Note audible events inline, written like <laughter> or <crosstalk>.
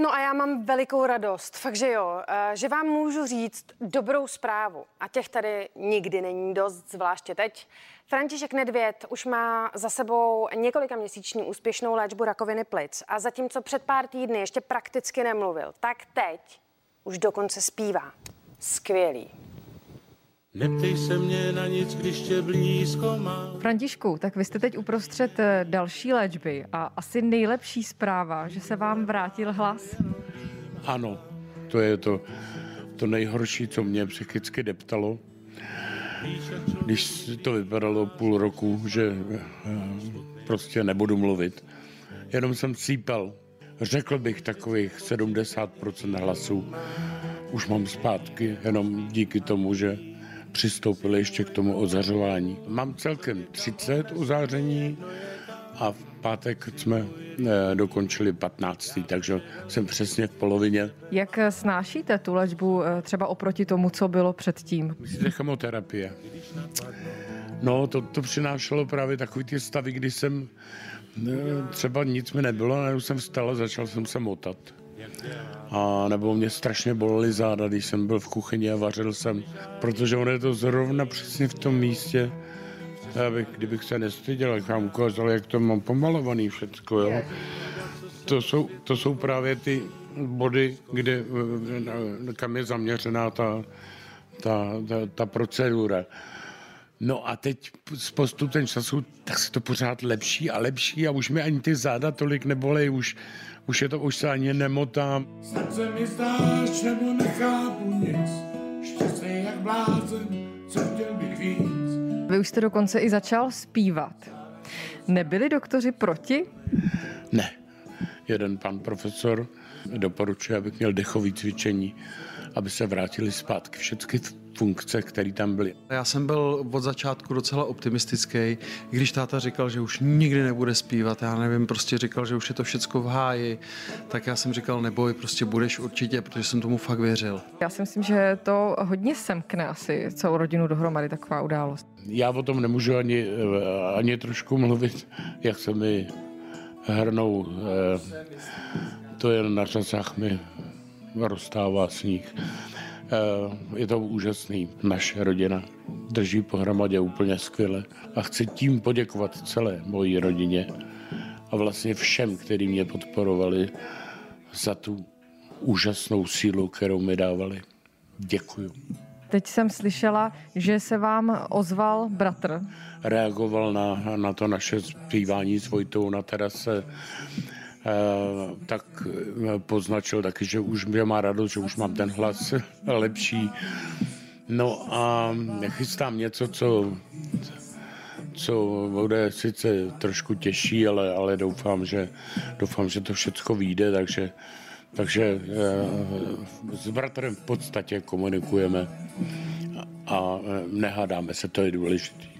No a já mám velikou radost, fakt že jo, eh, že vám můžu říct dobrou zprávu. A těch tady nikdy není dost, zvláště teď. František Nedvěd už má za sebou několika měsíční úspěšnou léčbu rakoviny plic a zatímco před pár týdny ještě prakticky nemluvil, tak teď už dokonce zpívá. Skvělý. Neptej se mě na nic, když tě blízko má. Františku, tak vy jste teď uprostřed eh, další léčby a asi nejlepší zpráva, že se vám vrátil hlas. Ano, to je to, to nejhorší, co mě psychicky deptalo. Když to vypadalo půl roku, že eh, prostě nebudu mluvit. Jenom jsem cípal. Řekl bych takových 70% hlasů. Už mám zpátky, jenom díky tomu, že přistoupili ještě k tomu ozařování. Mám celkem 30 uzáření a v pátek jsme eh, dokončili 15. takže jsem přesně v polovině. Jak snášíte tu léčbu eh, třeba oproti tomu, co bylo předtím? Myslíte chemoterapie? No, to, to přinášelo právě takový ty stavy, kdy jsem eh, třeba nic mi nebylo, najednou jsem vstal a začal jsem se motat. A nebo mě strašně bolely záda, když jsem byl v kuchyni a vařil jsem, protože on je to zrovna přesně v tom místě, abych, kdybych se nestyděl, jak vám ukázal, jak to mám pomalovaný všecko, jo. To jsou, to jsou právě ty body, kde, kam je zaměřená ta, ta, ta, ta procedura. No a teď s postupem času, tak se to pořád lepší a lepší a už mi ani ty záda tolik nebolej, už, už je to, už se ani nemotám. Srdce mi zdáš, nebo nechápu nic, šťastný jak blázen, co chtěl bych víc. Vy už jste dokonce i začal zpívat. Nebyli doktoři proti? Ne. Jeden pan profesor doporučuje, abych měl dechové cvičení, aby se vrátili zpátky všechny funkce, které tam byly. Já jsem byl od začátku docela optimistický, když táta říkal, že už nikdy nebude zpívat, já nevím, prostě říkal, že už je to všecko v háji, tak já jsem říkal, neboj, prostě budeš určitě, protože jsem tomu fakt věřil. Já si myslím, že to hodně semkne asi celou rodinu dohromady, taková událost. Já o tom nemůžu ani, ani trošku mluvit, <laughs> jak se mi hrnou, eh, to je na řasách mi rozstává sníh. Eh, je to úžasný. Naše rodina drží pohromadě úplně skvěle a chci tím poděkovat celé mojí rodině a vlastně všem, kteří mě podporovali za tu úžasnou sílu, kterou mi dávali. Děkuju. Teď jsem slyšela, že se vám ozval bratr. Reagoval na, na to naše zpívání s Vojtou na terase tak eh, poznačil taky, že už mě má radost, že už mám ten hlas <laughs> lepší. No a chystám něco, co, co bude sice trošku těžší, ale, ale doufám, že, doufám, že to všechno vyjde, takže, takže eh, s bratrem v podstatě komunikujeme a nehádáme se, to je důležité.